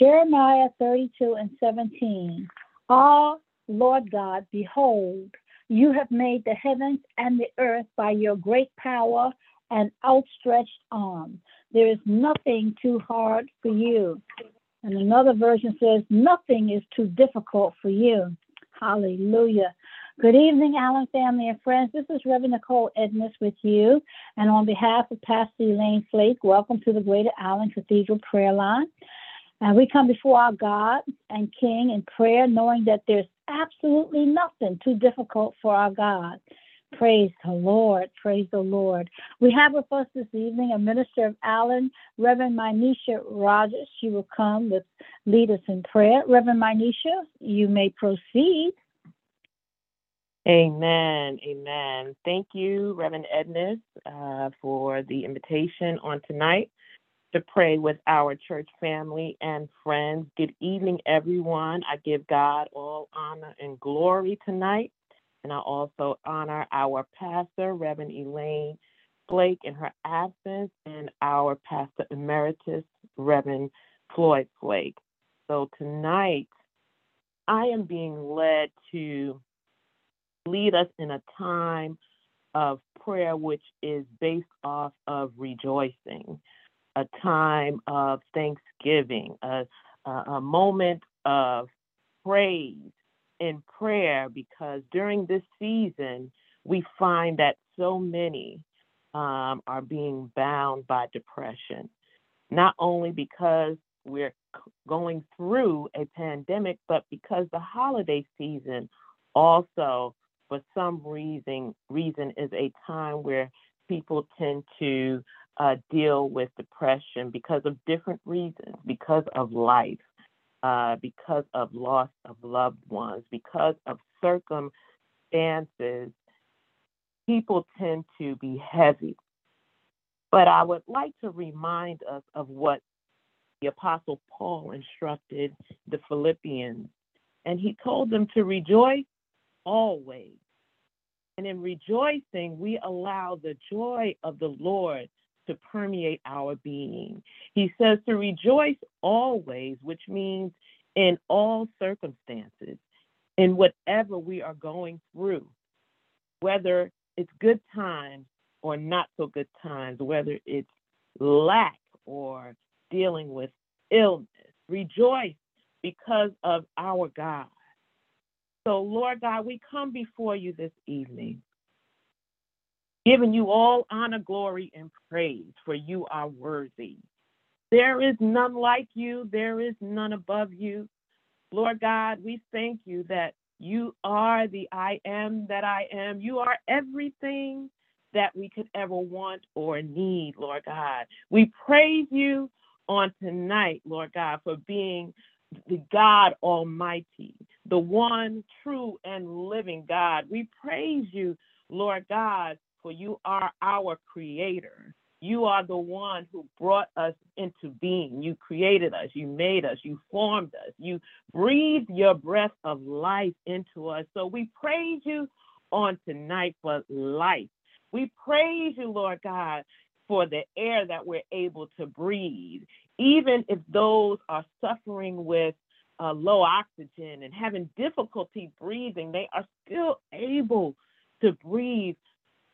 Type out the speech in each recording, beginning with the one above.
Jeremiah 32 and 17. Ah, Lord God, behold, you have made the heavens and the earth by your great power and outstretched arm. There is nothing too hard for you. And another version says, Nothing is too difficult for you. Hallelujah. Good evening, Allen family and friends. This is Reverend Nichole Edness with you. And on behalf of Pastor Elaine Flake, welcome to the Greater Allen Cathedral Prayer Line. And we come before our God and King in prayer, knowing that there's absolutely nothing too difficult for our God. Praise the Lord. Praise the Lord. We have with us this evening a minister of Allen, Reverend Mynesha Rogers. She will come with lead us in prayer. Reverend Mynesha, you may proceed. Amen. Amen. Thank you, Reverend Edness, uh, for the invitation on tonight to pray with our church family and friends. Good evening, everyone. I give God all honor and glory tonight. And I also honor our pastor, Reverend Elaine Flake, in her absence, and our pastor emeritus, Reverend Floyd Flake. So tonight, I am being led to lead us in a time of prayer which is based off of rejoicing, a time of thanksgiving, a, a, moment of praise in prayer because during this season, we find that so many um, are being bound by depression, not only because we're going through a pandemic, but because the holiday season also, for some reason, reason is a time where people tend to uh, deal with depression because of different reasons, because of life, uh, because of loss of loved ones, because of circumstances, people tend to be heavy. But I would like to remind us of what the Apostle Paul instructed the Philippians. And he told them to rejoice always. And in rejoicing, we allow the joy of the Lord to permeate our being. He says to rejoice always, which means in all circumstances, in whatever we are going through, whether it's good times or not so good times, whether it's lack or dealing with illness. Rejoice because of our God. So, Lord God, we come before you this evening giving you all honor, glory, and praise, for you are worthy. There is none like you, there is none above you. Lord God, we thank you that you are the I am that I am. You are everything that we could ever want or need, Lord God. We praise you on tonight, Lord God, for being the God Almighty, the one true and living God. We praise you, Lord God, for you are our creator. You are the one who brought us into being. You created us. You made us. You formed us. You breathed your breath of life into us. So we praise you on tonight for life. We praise you, Lord God, for the air that we're able to breathe. Even if those are suffering with uh, low oxygen and having difficulty breathing, they are still able to breathe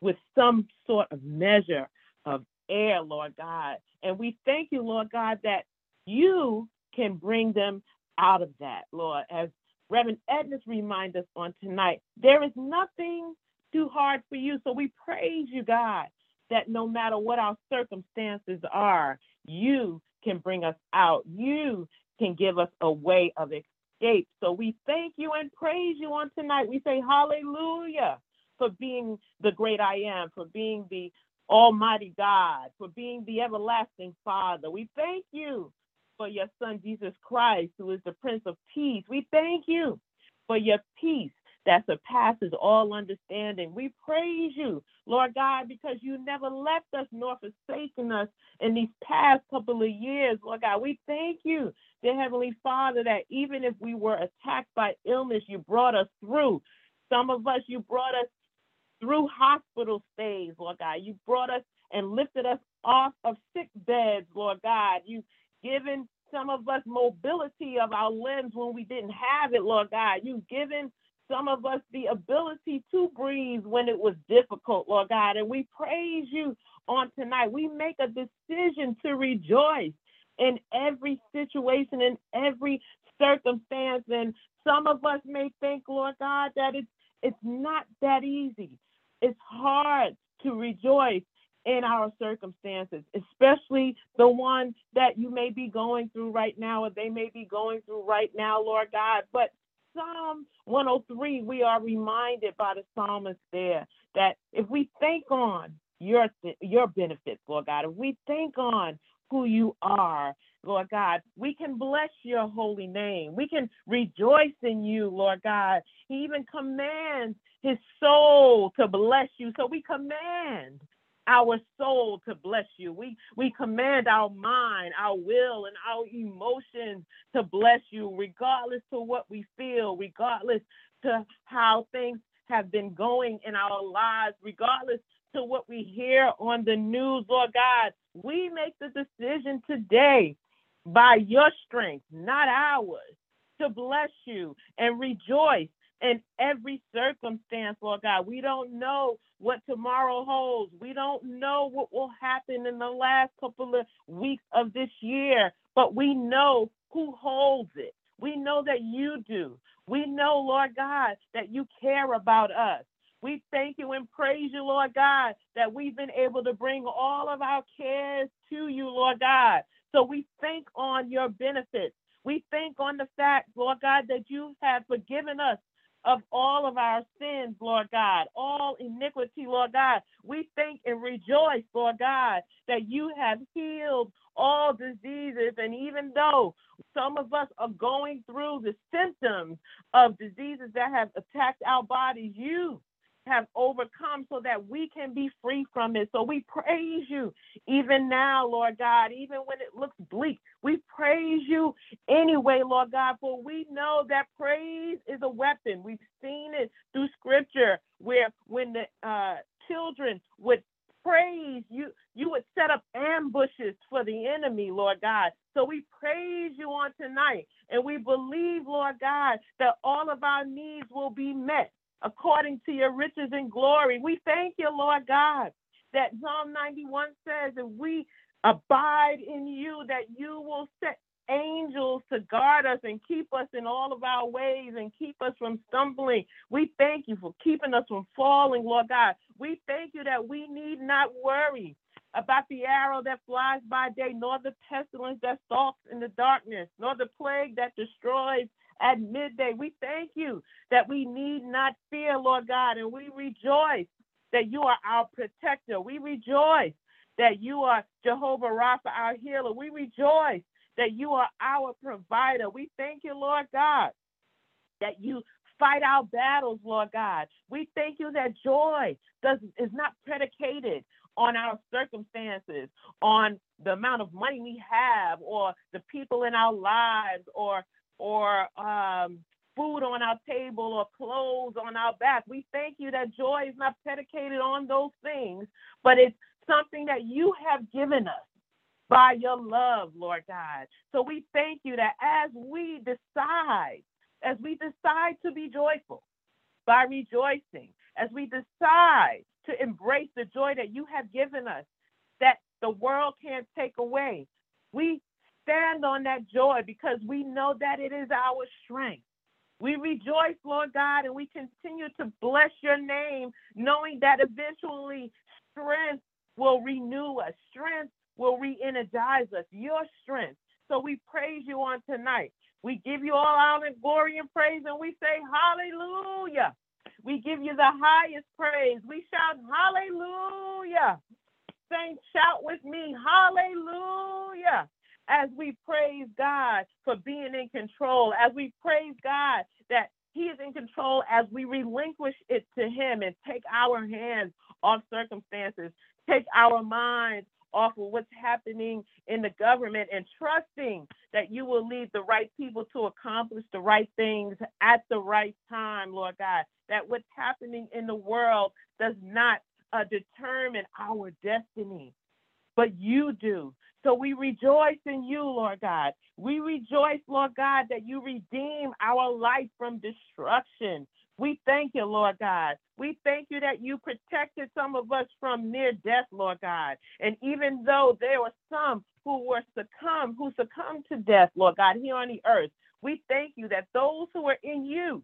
with some sort of measure of air, Lord God. And we thank you, Lord God, that you can bring them out of that, Lord. As Reverend Edness reminds us on tonight, there is nothing too hard for you. So we praise you, God, that no matter what our circumstances are, you can bring us out. You can give us a way of escape. So we thank you and praise you on tonight. We say hallelujah for being the great I am, for being the Almighty God, for being the everlasting Father. We thank you for your Son, Jesus Christ, who is the Prince of Peace. We thank you for your peace that surpasses all understanding. We praise you, Lord God, because you never left us nor forsaken us in these past couple of years, Lord God. We thank you, dear Heavenly Father, that even if we were attacked by illness, you brought us through. Some of us, you brought us through hospital stays, Lord God. You brought us and lifted us off of sick beds, Lord God. You've given some of us mobility of our limbs when we didn't have it, Lord God. You've given some of us the ability to breathe when it was difficult, Lord God. And we praise you on tonight. We make a decision to rejoice in every situation, in every circumstance. And some of us may think, Lord God, that it's it's not that easy. It's hard to rejoice in our circumstances, especially the one that you may be going through right now, or they may be going through right now, Lord God. But Psalm 103, we are reminded by the psalmist there that if we think on your your benefits, Lord God, if we think on who you are, Lord God, we can bless your holy name. We can rejoice in you, Lord God. He even commands his soul to bless you. So we command our soul to bless you. We we command our mind, our will, and our emotions to bless you, regardless to what we feel, regardless to how things have been going in our lives, regardless to what we hear on the news, Lord God. We make the decision today by your strength, not ours, to bless you and rejoice in every circumstance, Lord God. We don't know what tomorrow holds. We don't know what will happen in the last couple of weeks of this year, but we know who holds it. We know that you do. We know, Lord God, that you care about us. We thank you and praise you, Lord God, that we've been able to bring all of our cares to you, Lord God. So we think on your benefits. We think on the fact, Lord God, that you have forgiven us of all of our sins, Lord God, all iniquity, Lord God. We think and rejoice, Lord God, that you have healed all diseases. And even though some of us are going through the symptoms of diseases that have attacked our bodies, you have overcome so that we can be free from it. So we praise you even now, Lord God, even when it looks bleak. We praise you anyway, Lord God, for we know that praise is a weapon. We've seen it through scripture where when the uh, children would praise you you would set up ambushes for the enemy lord god so we praise you on tonight and we believe lord god that all of our needs will be met according to your riches and glory. We thank you, Lord God, that Psalm 91 says that we abide in you, that you will set angels to guard us and keep us in all of our ways and keep us from stumbling. We thank you for keeping us from falling, Lord God. We thank you that we need not worry about the arrow that flies by day, nor the pestilence that stalks in the darkness, nor the plague that destroys at midday. We thank you that we need not fear, Lord God, and we rejoice that you are our protector. We rejoice that you are Jehovah Rapha, our healer. We rejoice that you are our provider. We thank you, Lord God, that you fight our battles, Lord God. We thank you that joy does is not predicated on our circumstances, on the amount of money we have, or the people in our lives, or or um, food on our table or clothes on our back. We thank you that joy is not predicated on those things, but it's something that you have given us by your love, Lord God. So we thank you that as we decide, as we decide to be joyful by rejoicing, as we decide to embrace the joy that you have given us, that the world can't take away, we stand on that joy because we know that it is our strength. We rejoice, Lord God, and we continue to bless your name, knowing that eventually strength will renew us, strength will re energize us, your strength. So we praise you on tonight. We give you all honor, glory, and praise, and we say, Hallelujah. We give you the highest praise. We shout, Hallelujah. Saints, shout with me, Hallelujah as we praise God for being in control, as we praise God that He is in control, as we relinquish it to Him and take our hands off circumstances, take our minds off of what's happening in the government and trusting that you will lead the right people to accomplish the right things at the right time, Lord God. That what's happening in the world does not uh, determine our destiny, but you do. So we rejoice in you, Lord God. We rejoice, Lord God, that you redeem our life from destruction. We thank you, Lord God. We thank you that you protected some of us from near death, Lord God. And even though there were some who were succumbed, who succumbed to death, Lord God, here on the earth, we thank you that those who are in you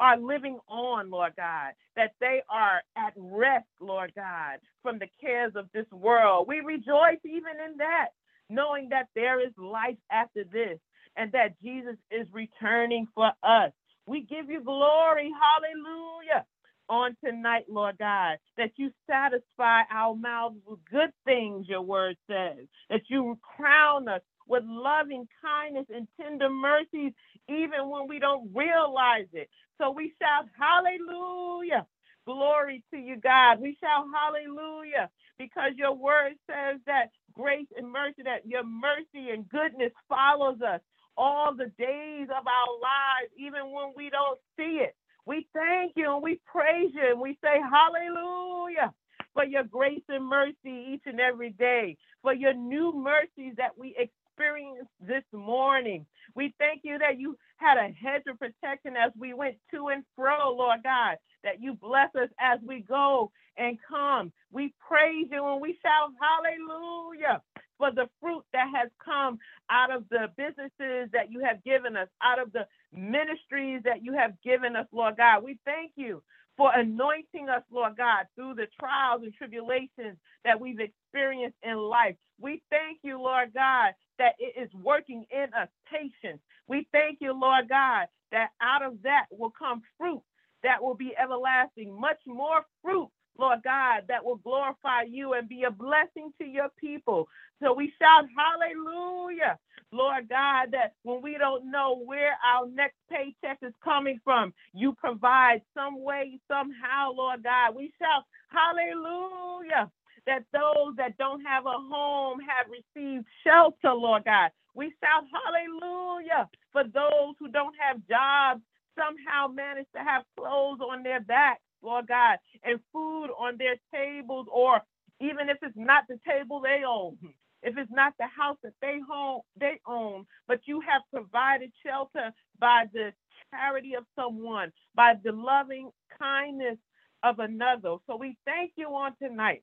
are living on, Lord God, that they are at rest, Lord God, from the cares of this world. We rejoice even in that, knowing that there is life after this and that Jesus is returning for us. We give you glory. Hallelujah. On tonight, Lord God, that you satisfy our mouths with good things, your word says, that you crown us with loving kindness and tender mercies, even when we don't realize it. So we shout, Hallelujah. Glory to you, God. We shout hallelujah because your word says that grace and mercy, that your mercy and goodness follows us all the days of our lives, even when we don't see it. We thank you and we praise you and we say hallelujah for your grace and mercy each and every day, for your new mercies that we experience this morning. We thank you that you had a hedge of protection as we went to and fro, Lord God, that you bless us as we go and come. We praise you and we shout hallelujah for the fruit that has come out of the businesses that you have given us, out of the ministries that you have given us, Lord God. We thank you for anointing us, Lord God, through the trials and tribulations that we've experienced in life. We thank you, Lord God, that it is working in us patience. We thank you, Lord God, that out of that will come fruit that will be everlasting, much more fruit Lord God, that will glorify you and be a blessing to your people. So we shout hallelujah, Lord God, that when we don't know where our next paycheck is coming from, you provide some way, somehow, Lord God. We shout hallelujah. That those that don't have a home have received shelter, Lord God. We shout hallelujah for those who don't have jobs, somehow manage to have clothes on their back Lord God, and food on their tables, or even if it's not the table they own, if it's not the house that they home they own, but you have provided shelter by the charity of someone, by the loving kindness of another. So we thank you on tonight.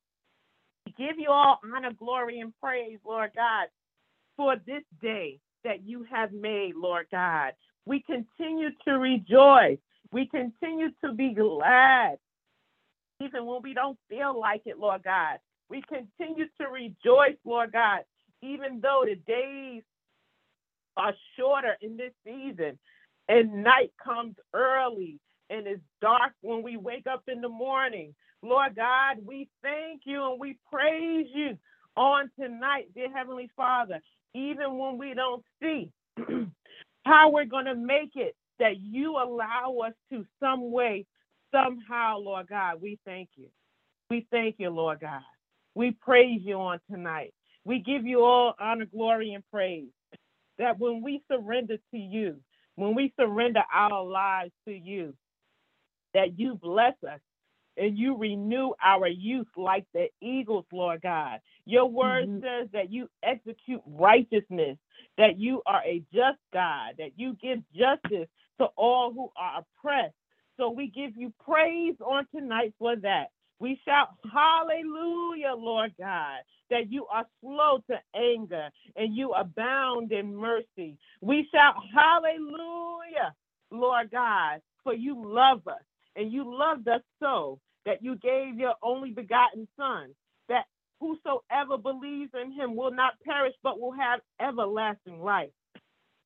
We give you all honor, glory, and praise, Lord God, for this day that you have made, Lord God. We continue to rejoice we continue to be glad, even when we don't feel like it, Lord God. We continue to rejoice, Lord God, even though the days are shorter in this season and night comes early and it's dark when we wake up in the morning. Lord God, we thank you and we praise you on tonight, dear Heavenly Father, even when we don't see how we're going to make it that you allow us to some way, somehow, Lord God. We thank you. We thank you, Lord God. We praise you on tonight. We give you all honor, glory, and praise. That when we surrender to you, when we surrender our lives to you, that you bless us and you renew our youth like the eagles, Lord God. Your word mm-hmm. says that you execute righteousness, that you are a just God, that you give justice to all who are oppressed. So we give you praise on tonight for that. We shout hallelujah, Lord God, that you are slow to anger and you abound in mercy. We shout hallelujah, Lord God, for you love us and you loved us so that you gave your only begotten Son, that whosoever believes in him will not perish but will have everlasting life.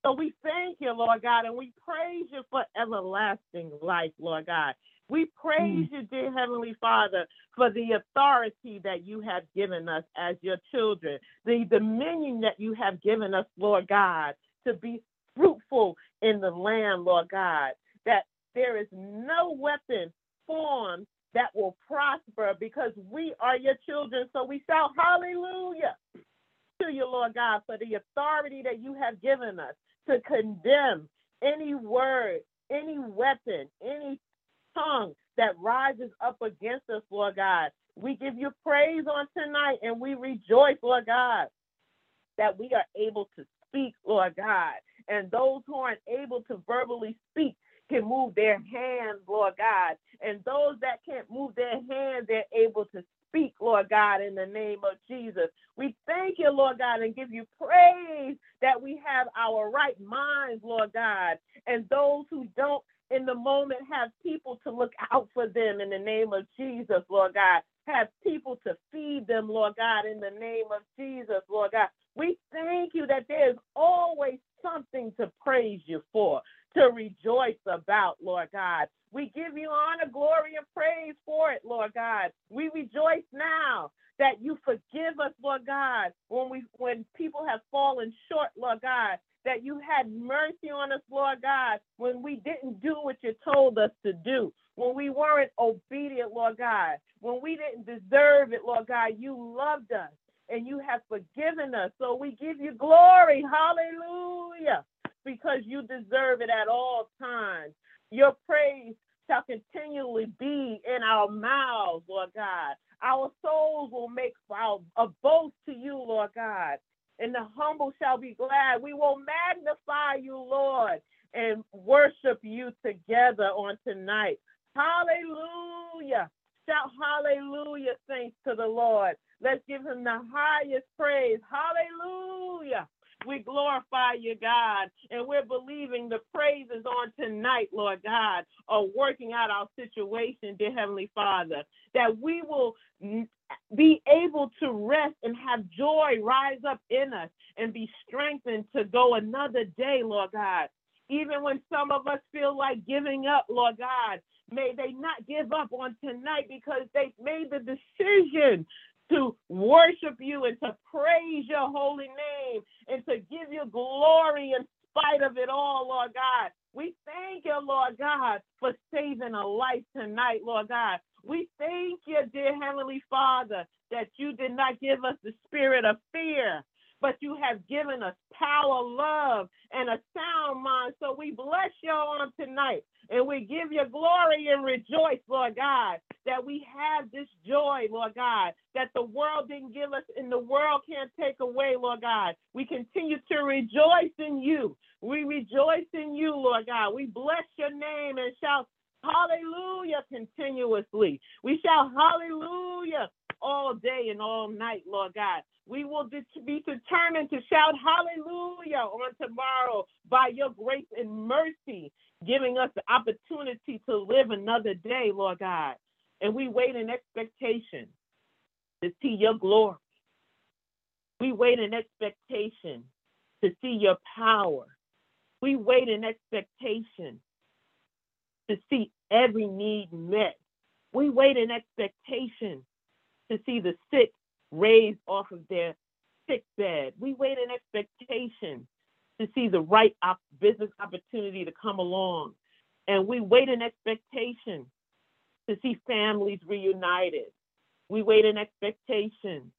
So we thank you, Lord God, and we praise you for everlasting life, Lord God. We praise mm. you, dear Heavenly Father, for the authority that you have given us as your children, the dominion that you have given us, Lord God, to be fruitful in the land, Lord God, that there is no weapon formed that will prosper because we are your children. So we shout hallelujah to you, Lord God, for the authority that you have given us to condemn any word, any weapon, any tongue that rises up against us, Lord God. We give you praise on tonight and we rejoice, Lord God, that we are able to speak, Lord God. And those who aren't able to verbally speak can move their hands, Lord God. And those that can't move their hands, they're able to speak, Lord God, in the name of Jesus. We thank you, Lord God, and give you praise that we have our right minds, Lord God. And those who don't in the moment have people to look out for them in the name of Jesus, Lord God. Have people to feed them, Lord God, in the name of Jesus, Lord God. We thank you that there's always something to praise you for, to rejoice about, Lord God. We give you honor, glory, and praise for it, Lord God. We rejoice now that you forgive us, Lord God, when we when people have fallen short, Lord God, that you had mercy on us, Lord God, when we didn't do what you do, when we weren't obedient, Lord God, when we didn't deserve it, Lord God, you loved us and you have forgiven us. So we give you glory. Hallelujah. Because you deserve it at all times. Your praise shall continually be in our mouths, Lord God. Our souls will make a boast to you, Lord God. And the humble shall be glad. We will magnify you, Lord, and worship you together on tonight. Hallelujah. Shout hallelujah, thanks to the Lord. Let's give him the highest praise. Hallelujah. We glorify you, God, and we're believing the praises on tonight, Lord God, are working out our situation, dear Heavenly Father, that we will be able to rest and have joy rise up in us and be strengthened to go another day, Lord God. Even when some of us feel like giving up, Lord God, may they not give up on tonight because they've made the decision to worship you and to praise your holy name and to give you glory in spite of it all, Lord God. We thank you, Lord God, for saving a life tonight, Lord God. We thank you, dear Heavenly Father, that you did not give us the spirit of fear, but you have given us power, love, and a sound mind. So we bless you on tonight. And we give you glory and rejoice, Lord God, that we have this joy, Lord God, that the world didn't give us and the world can't take away, Lord God. We continue to rejoice in you. We rejoice in you, Lord God. We bless your name and shout hallelujah continuously. We shout hallelujah all day and all night, Lord God. We will be determined to shout hallelujah on tomorrow by your grace and mercy giving us the opportunity to live another day, Lord God. And we wait in expectation to see your glory. We wait in expectation to see your power. We wait in expectation to see every need met. We wait in expectation to see the sick raised off of their sick bed. We wait in expectation to see the right op- business opportunity to come along. And we wait in expectation to see families reunited. We wait in expectation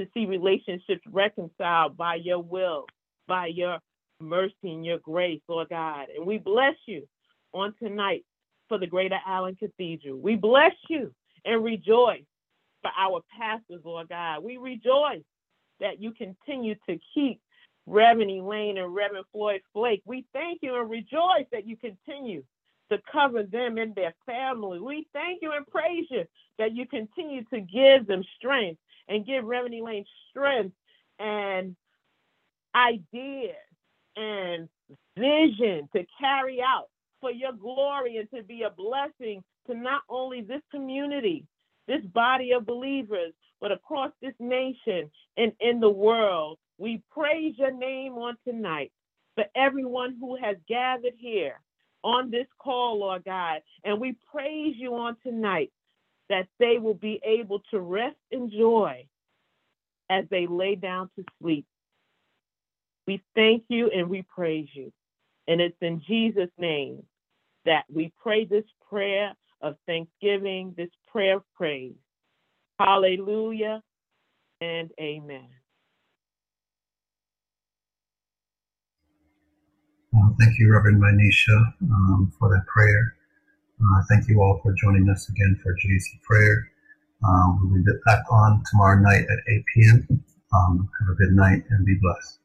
to see relationships reconciled by your will, by your mercy and your grace, Lord God. And we bless you on tonight for the Greater Allen Cathedral. We bless you and rejoice for our pastors, Lord God. We rejoice that you continue to keep Reverend Lane and Reverend Floyd Flake. We thank you and rejoice that you continue to cover them and their family. We thank you and praise you that you continue to give them strength and give Reverend Lane strength and ideas and vision to carry out for your glory and to be a blessing to not only this community, this body of believers, but across this nation and in the world. We praise your name on tonight for everyone who has gathered here on this call, Lord God. And we praise you on tonight that they will be able to rest in joy as they lay down to sleep. We thank you and we praise you. And it's in Jesus' name that we pray this prayer of thanksgiving, this prayer of praise. Hallelujah and amen. Uh, thank you, Reverend Mynesha, um, for that prayer. Uh, thank you all for joining us again for GAC prayer. Um, we'll be back on tomorrow night at 8 p.m. Um, have a good night and be blessed.